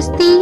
Gusti.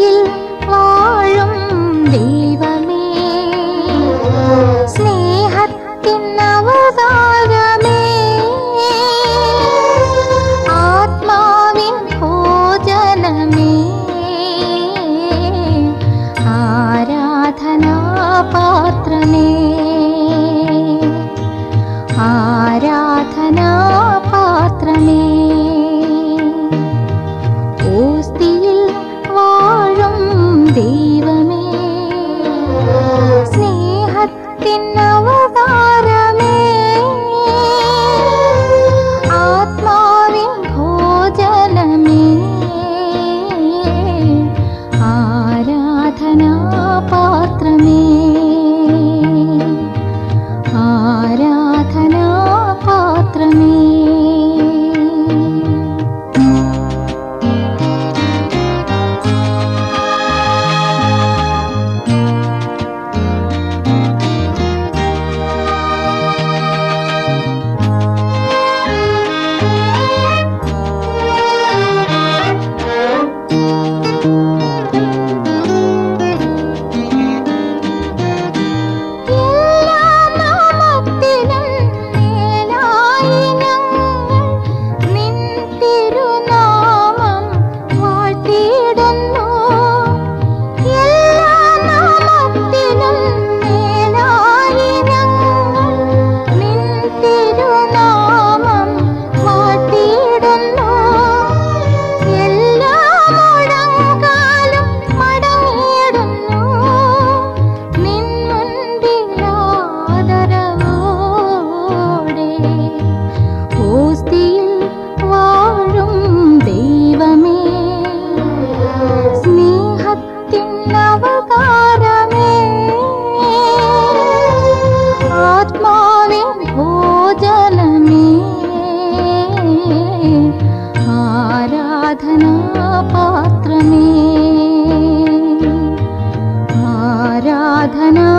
সাধনা